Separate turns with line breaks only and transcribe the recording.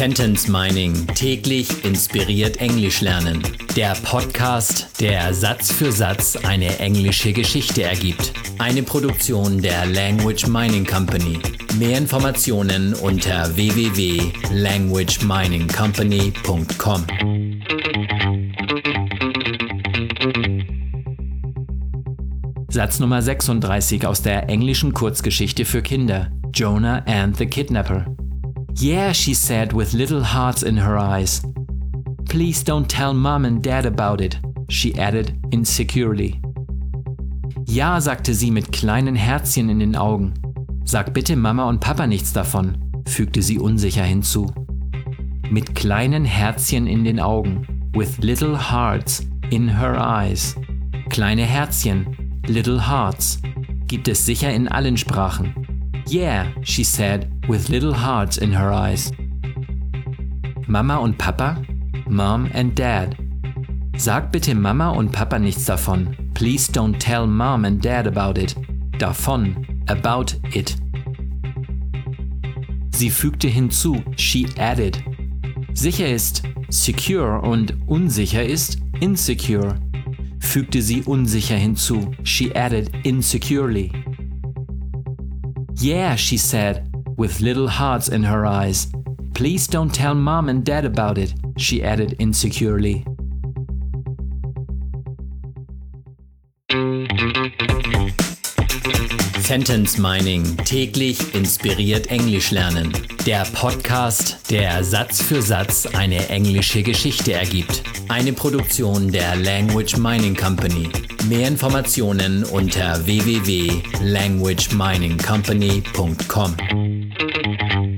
Sentence Mining täglich inspiriert Englisch lernen. Der Podcast, der Satz für Satz eine englische Geschichte ergibt. Eine Produktion der Language Mining Company. Mehr Informationen unter www.languageminingcompany.com. Satz Nummer 36 aus der englischen Kurzgeschichte für Kinder. Jonah and the Kidnapper. Yeah, she said with little hearts in her eyes. Please don't tell mom and dad about it, she added insecurely. Ja, sagte sie mit kleinen Herzchen in den Augen. Sag bitte Mama und Papa nichts davon, fügte sie unsicher hinzu. Mit kleinen Herzchen in den Augen, with little hearts in her eyes. Kleine Herzchen, little hearts, gibt es sicher in allen Sprachen. Yeah, she said with little hearts in her eyes. Mama und Papa? Mom and Dad. Sag bitte Mama und Papa nichts davon. Please don't tell Mom and Dad about it. Davon. About it. Sie fügte hinzu. She added. Sicher ist secure und unsicher ist insecure. Fügte sie unsicher hinzu. She added insecurely. Yeah, she said, with little hearts in her eyes. Please don't tell mom and dad about it, she added insecurely. Sentence Mining täglich inspiriert Englisch lernen. Der Podcast, der Satz für Satz eine englische Geschichte ergibt. Eine Produktion der Language Mining Company. Mehr Informationen unter www.languageminingcompany.com.